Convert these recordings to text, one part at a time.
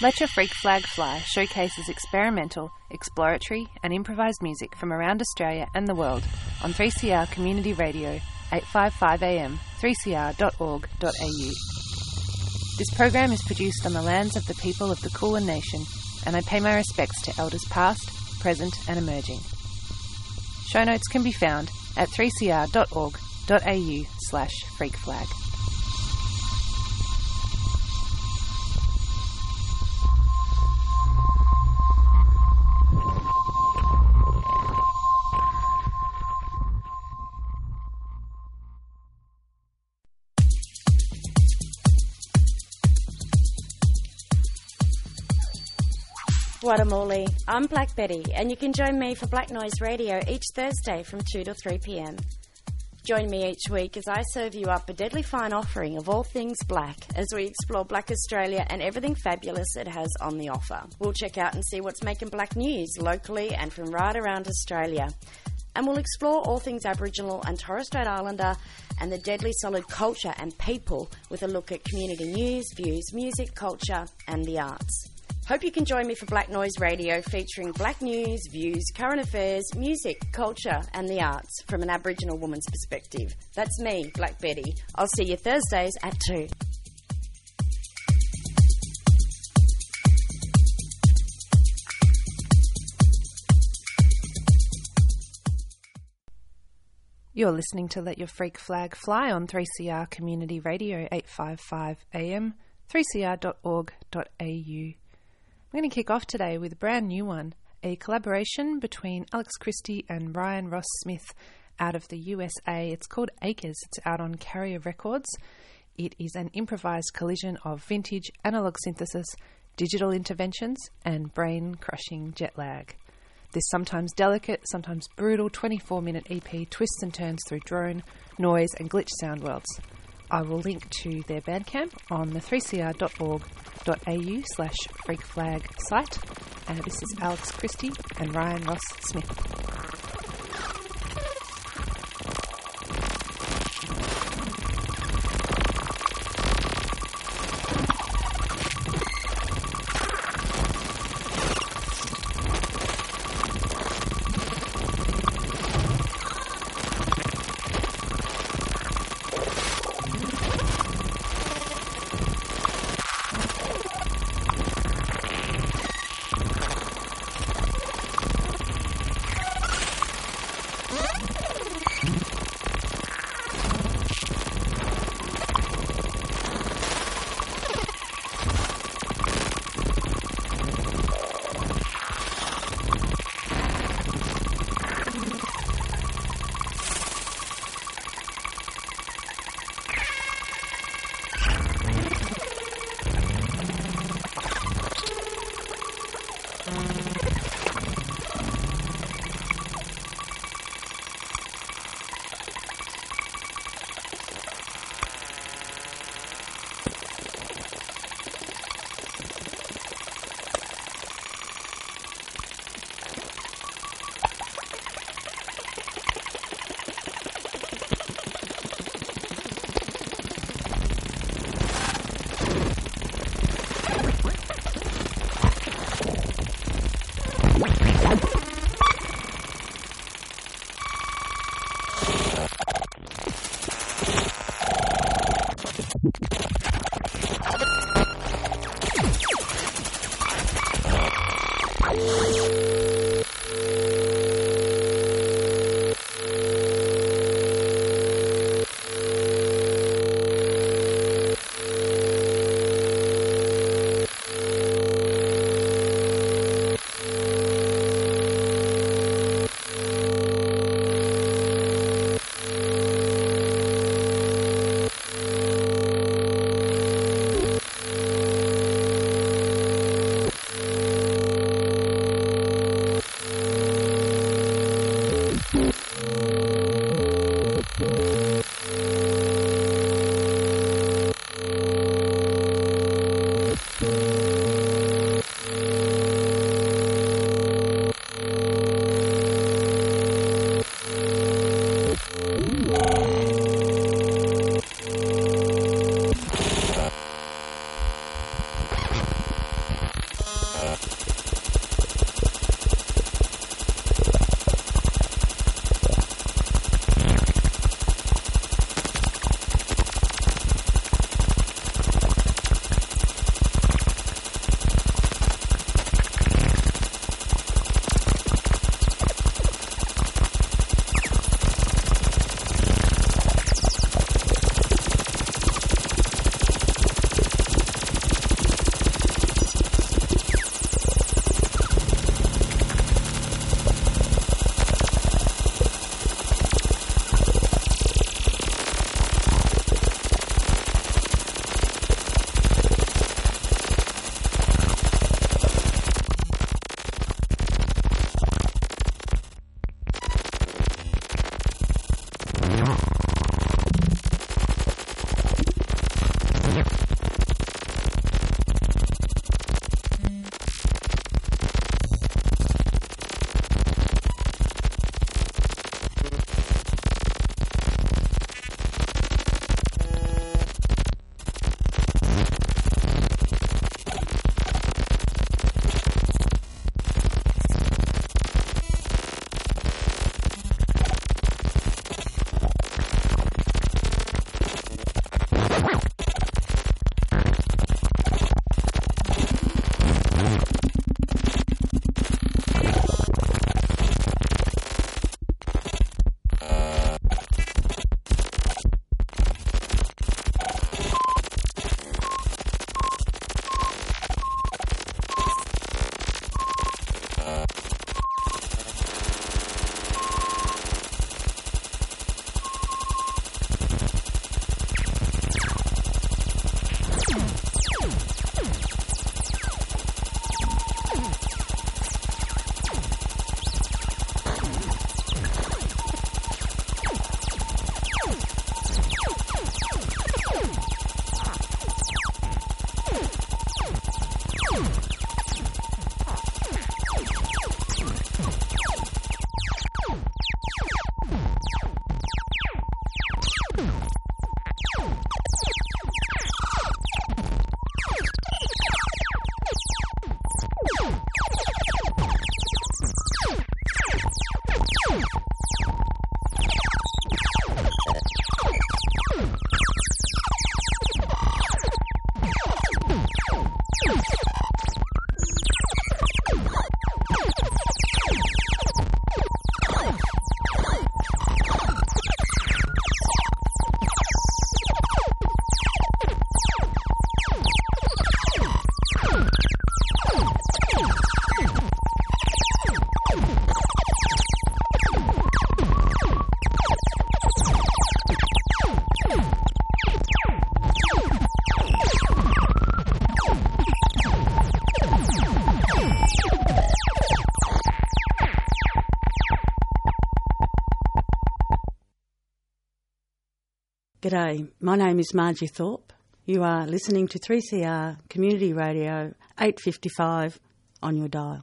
Let Your Freak Flag Fly showcases experimental, exploratory, and improvised music from around Australia and the world on 3CR Community Radio, 855 AM, 3cr.org.au. This program is produced on the lands of the people of the Kulin Nation, and I pay my respects to elders past, present, and emerging. Show notes can be found at 3cr.org.au slash freakflag. Guatemala. I'm Black Betty, and you can join me for Black Noise Radio each Thursday from 2 to 3 pm. Join me each week as I serve you up a deadly fine offering of all things black as we explore Black Australia and everything fabulous it has on the offer. We'll check out and see what's making black news locally and from right around Australia. And we'll explore all things Aboriginal and Torres Strait Islander and the deadly solid culture and people with a look at community news, views, music, culture, and the arts. Hope you can join me for Black Noise Radio featuring black news, views, current affairs, music, culture, and the arts from an Aboriginal woman's perspective. That's me, Black Betty. I'll see you Thursdays at 2. You're listening to Let Your Freak Flag Fly on 3CR Community Radio 855 AM, 3cr.org.au. I'm going to kick off today with a brand new one, a collaboration between Alex Christie and Ryan Ross Smith out of the USA. It's called Acres. It's out on Carrier Records. It is an improvised collision of vintage analog synthesis, digital interventions, and brain crushing jet lag. This sometimes delicate, sometimes brutal 24 minute EP twists and turns through drone, noise, and glitch sound worlds. I will link to their Bandcamp on the 3cr.org.au slash freakflag site. And this is Alex Christie and Ryan Ross Smith. G'day, my name is Margie Thorpe. You are listening to 3CR Community Radio 855 on your dial.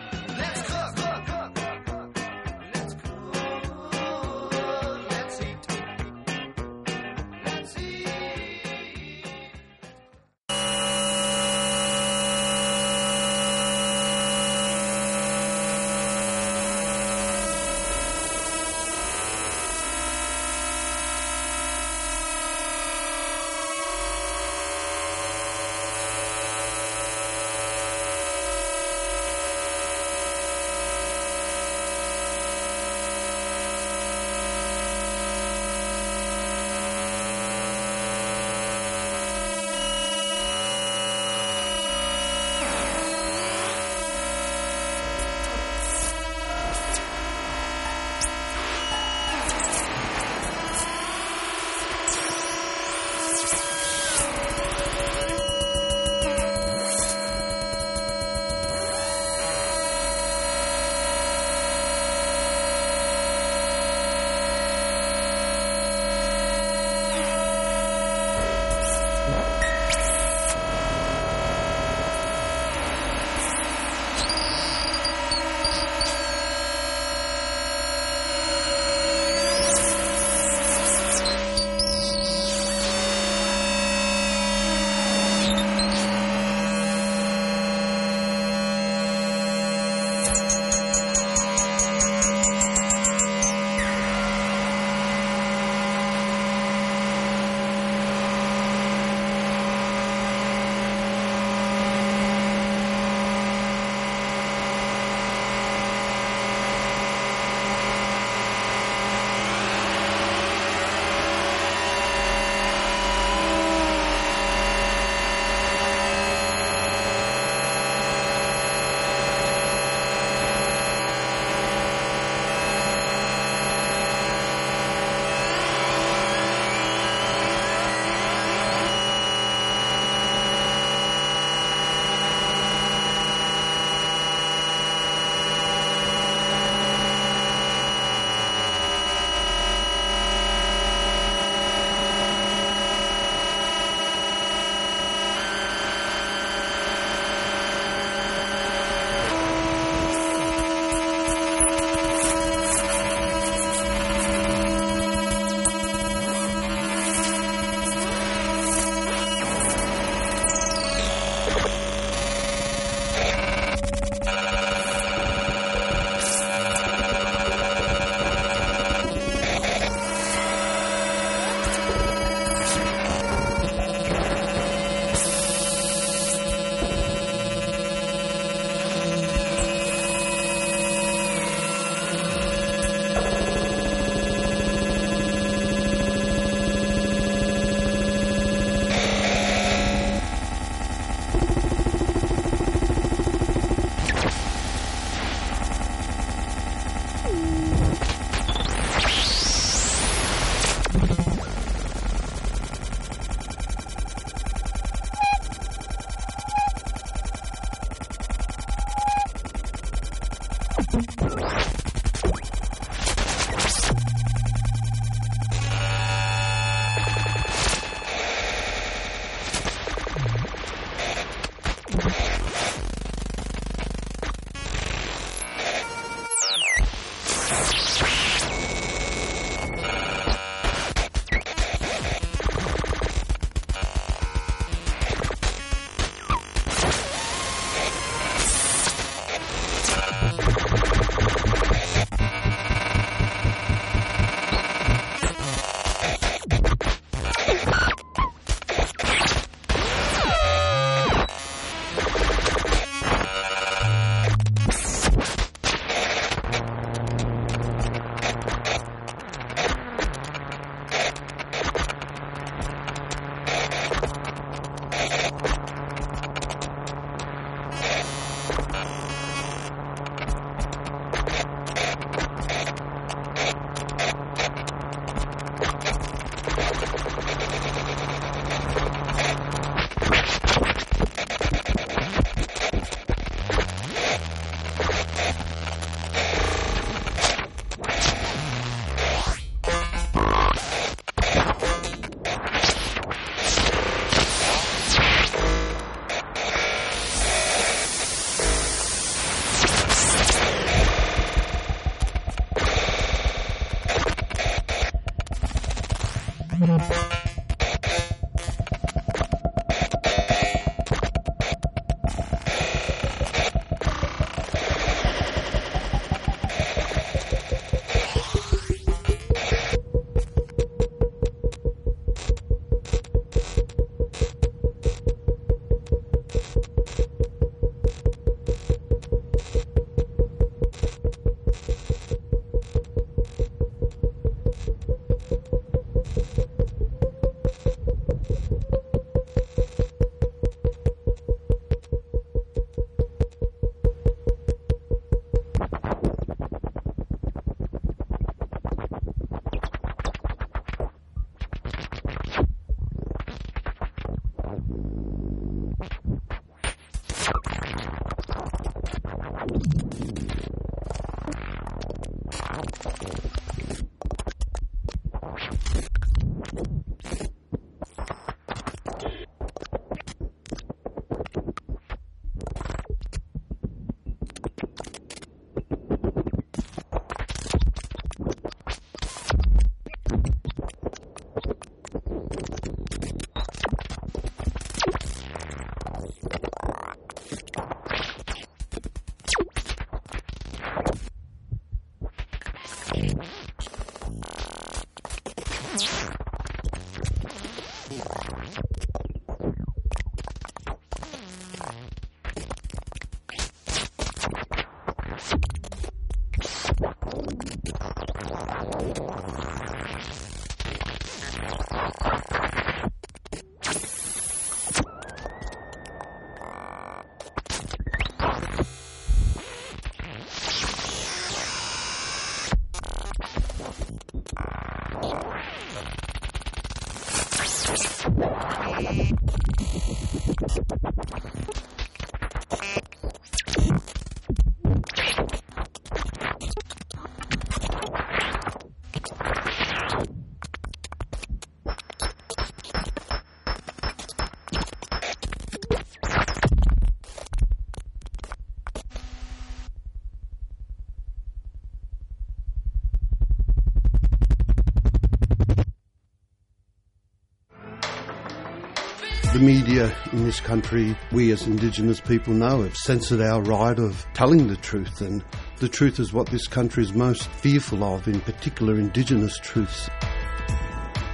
media in this country, we as Indigenous people know, have censored our right of telling the truth, and the truth is what this country is most fearful of, in particular Indigenous truths.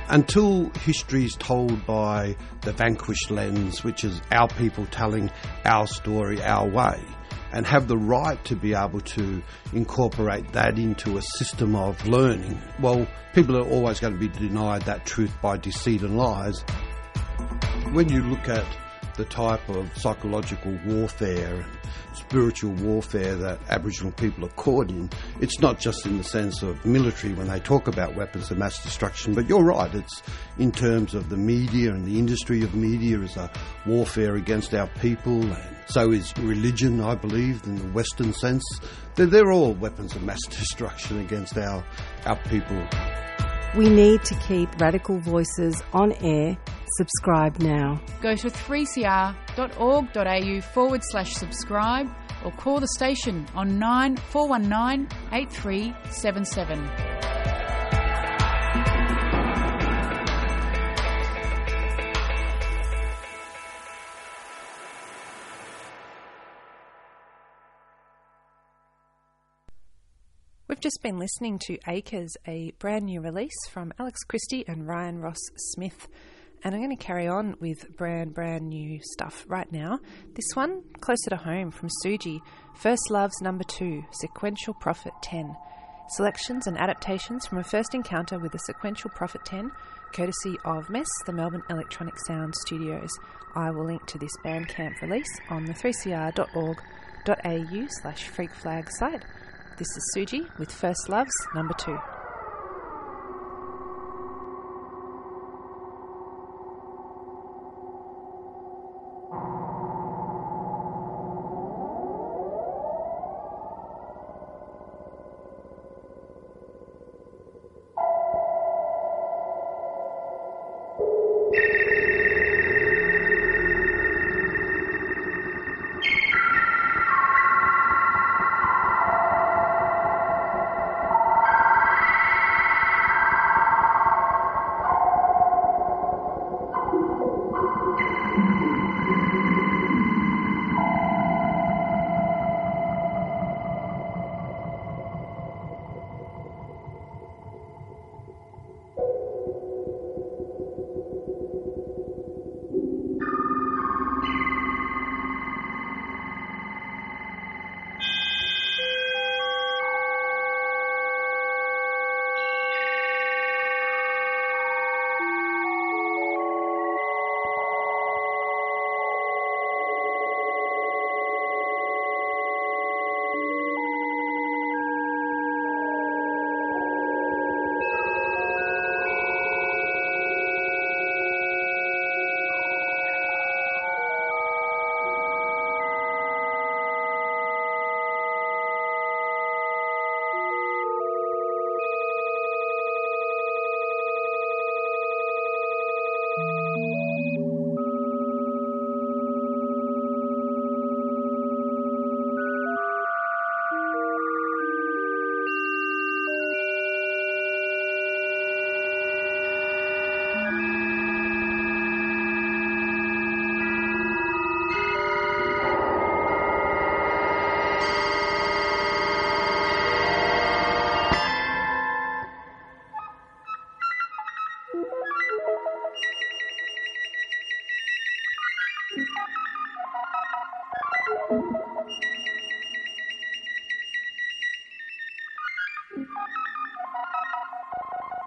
Until history is told by the vanquished lens, which is our people telling our story our way, and have the right to be able to incorporate that into a system of learning, well, people are always going to be denied that truth by deceit and lies. When you look at the type of psychological warfare and spiritual warfare that Aboriginal people are caught in, it's not just in the sense of military when they talk about weapons of mass destruction, but you're right, it's in terms of the media and the industry of media as a warfare against our people, and so is religion, I believe, in the Western sense. They're, they're all weapons of mass destruction against our, our people. We need to keep radical voices on air. Subscribe now. Go to 3cr.org.au forward slash subscribe or call the station on 9419 8377. We've just been listening to Acres, a brand new release from Alex Christie and Ryan Ross Smith. And I'm going to carry on with brand, brand new stuff right now. This one, closer to home, from Suji First Love's Number Two, Sequential Prophet 10. Selections and adaptations from a first encounter with the Sequential Prophet 10, courtesy of MESS, the Melbourne Electronic Sound Studios. I will link to this Bandcamp release on the 3cr.org.au slash freakflag site. This is Suji with First Loves number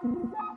two. compass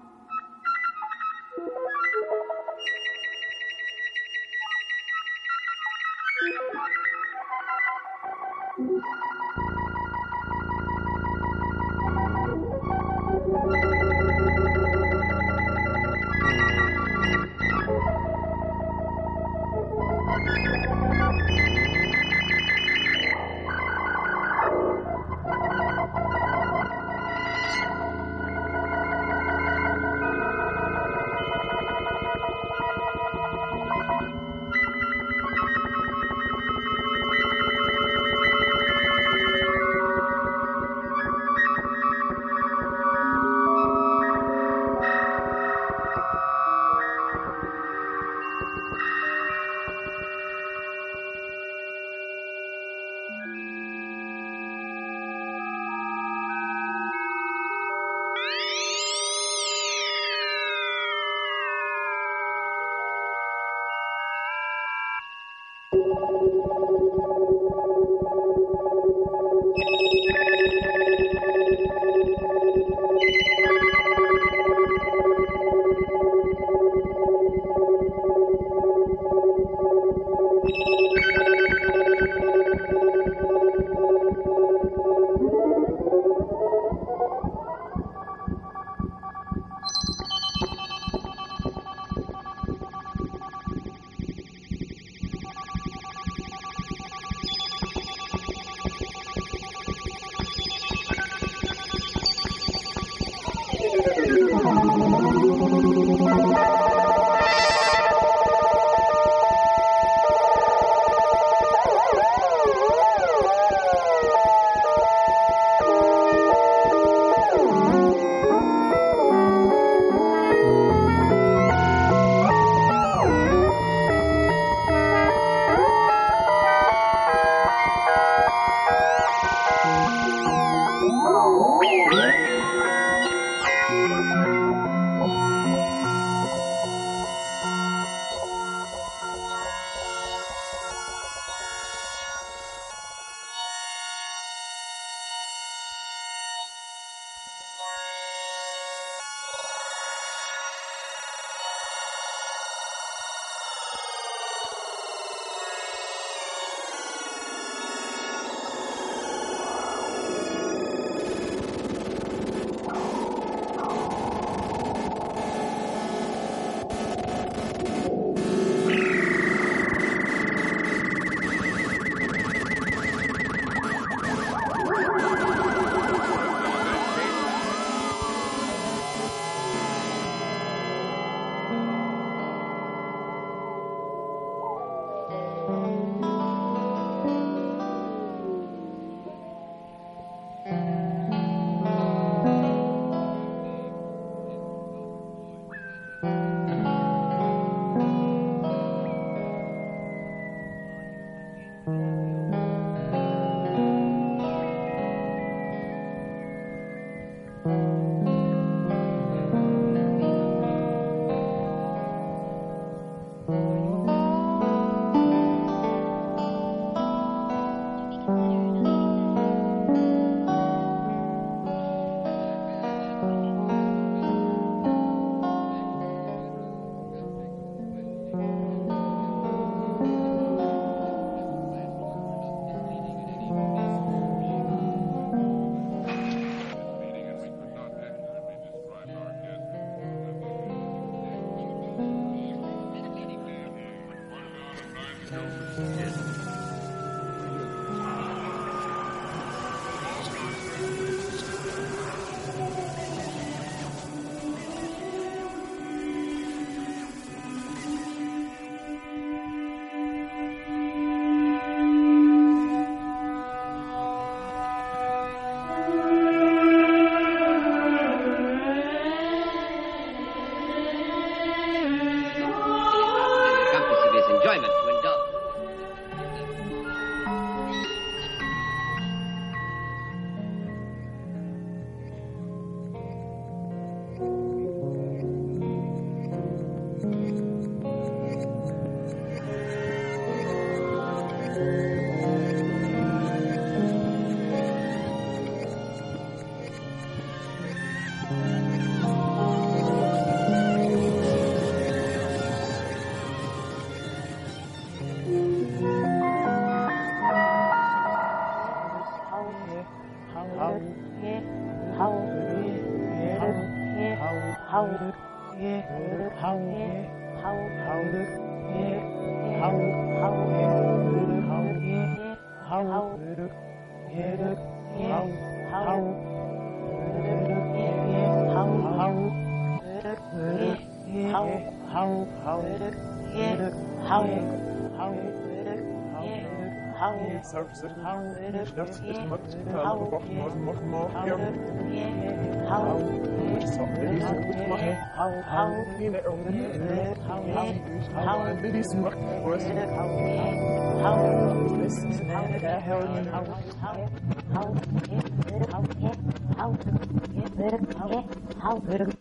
Thank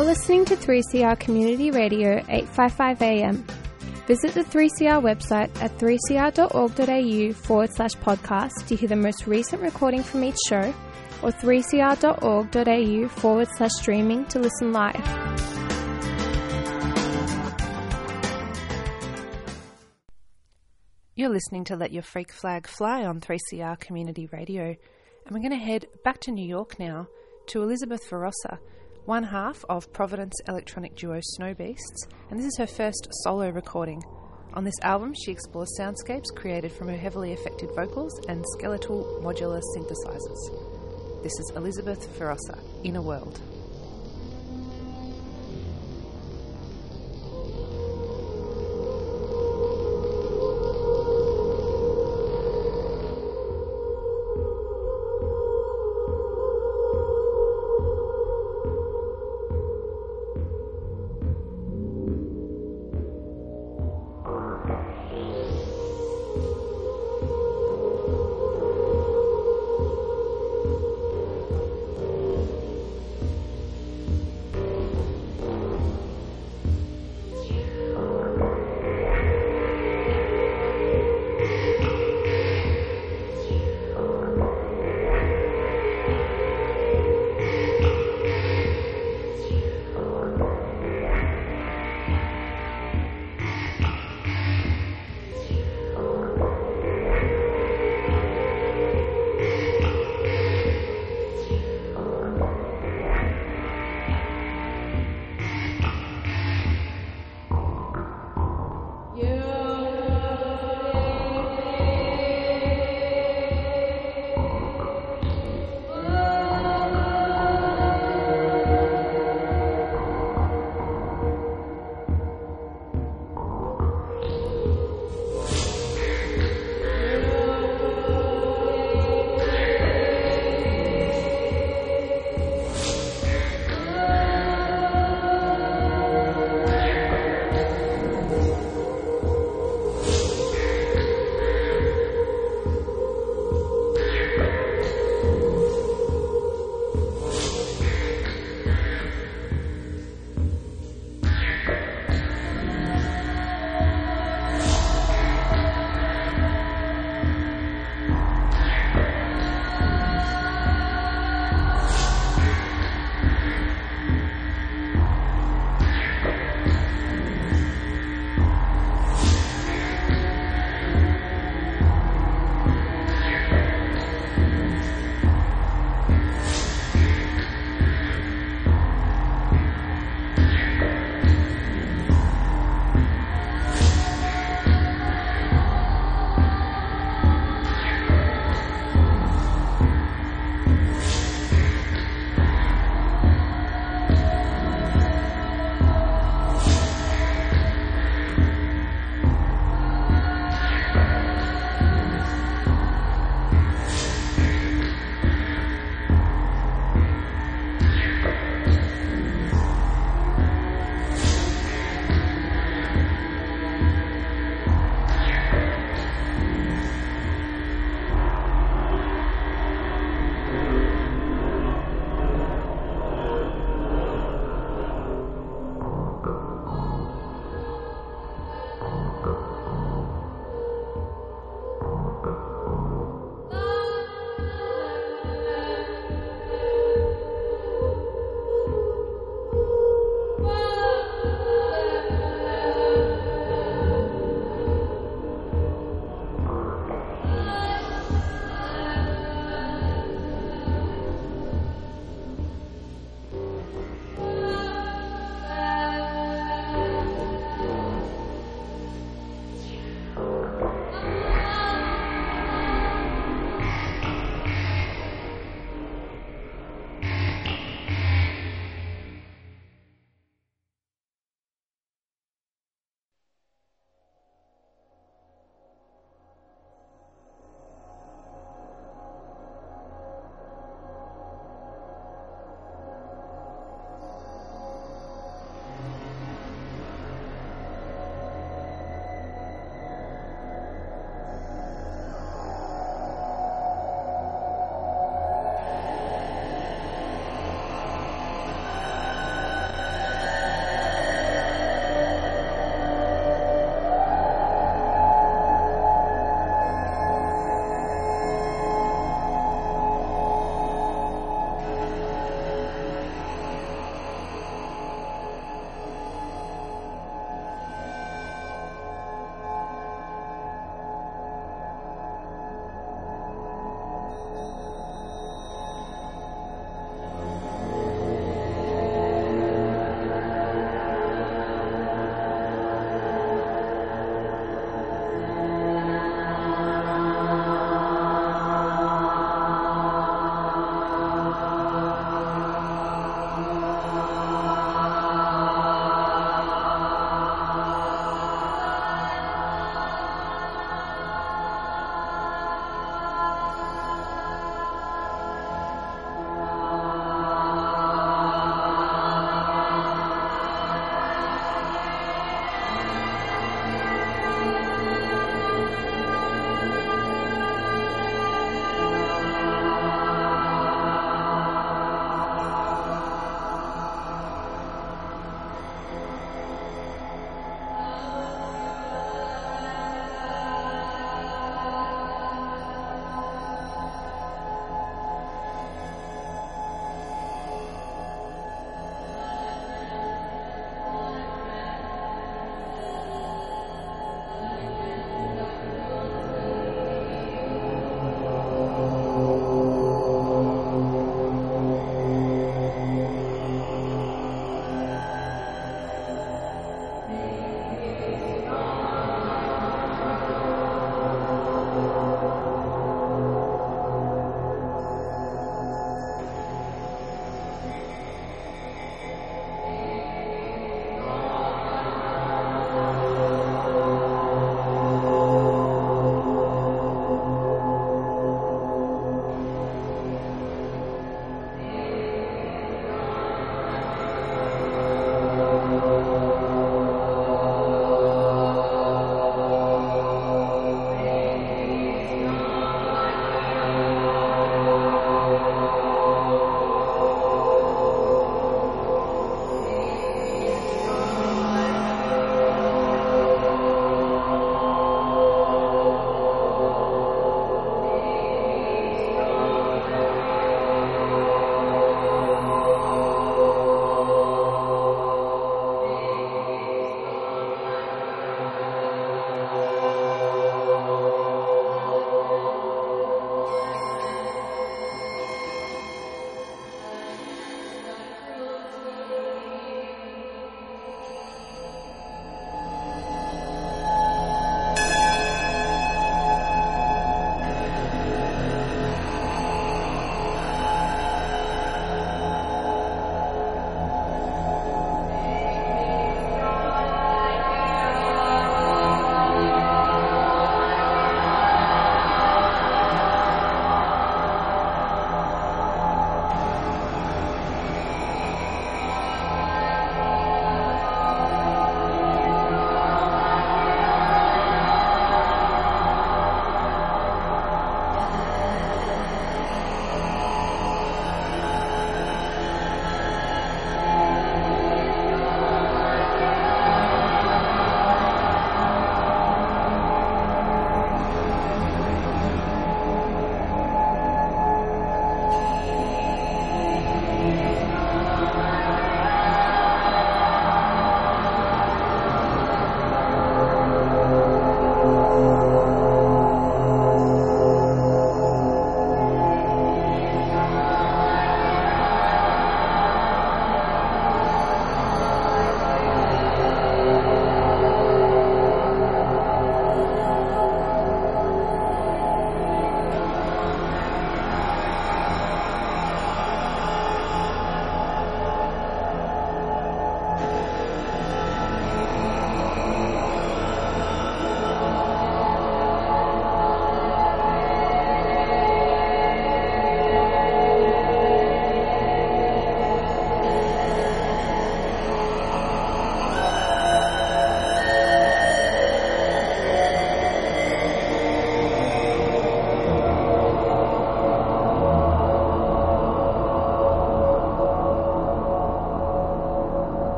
You're listening to 3CR Community Radio 855 AM. Visit the 3CR website at 3cr.org.au forward slash podcast to hear the most recent recording from each show or 3cr.org.au forward slash streaming to listen live. You're listening to Let Your Freak Flag Fly on 3CR Community Radio, and we're going to head back to New York now to Elizabeth Verossa, one half of Providence electronic duo Snow Beasts, and this is her first solo recording. On this album, she explores soundscapes created from her heavily affected vocals and skeletal modular synthesizers. This is Elizabeth Verossa, Inner World.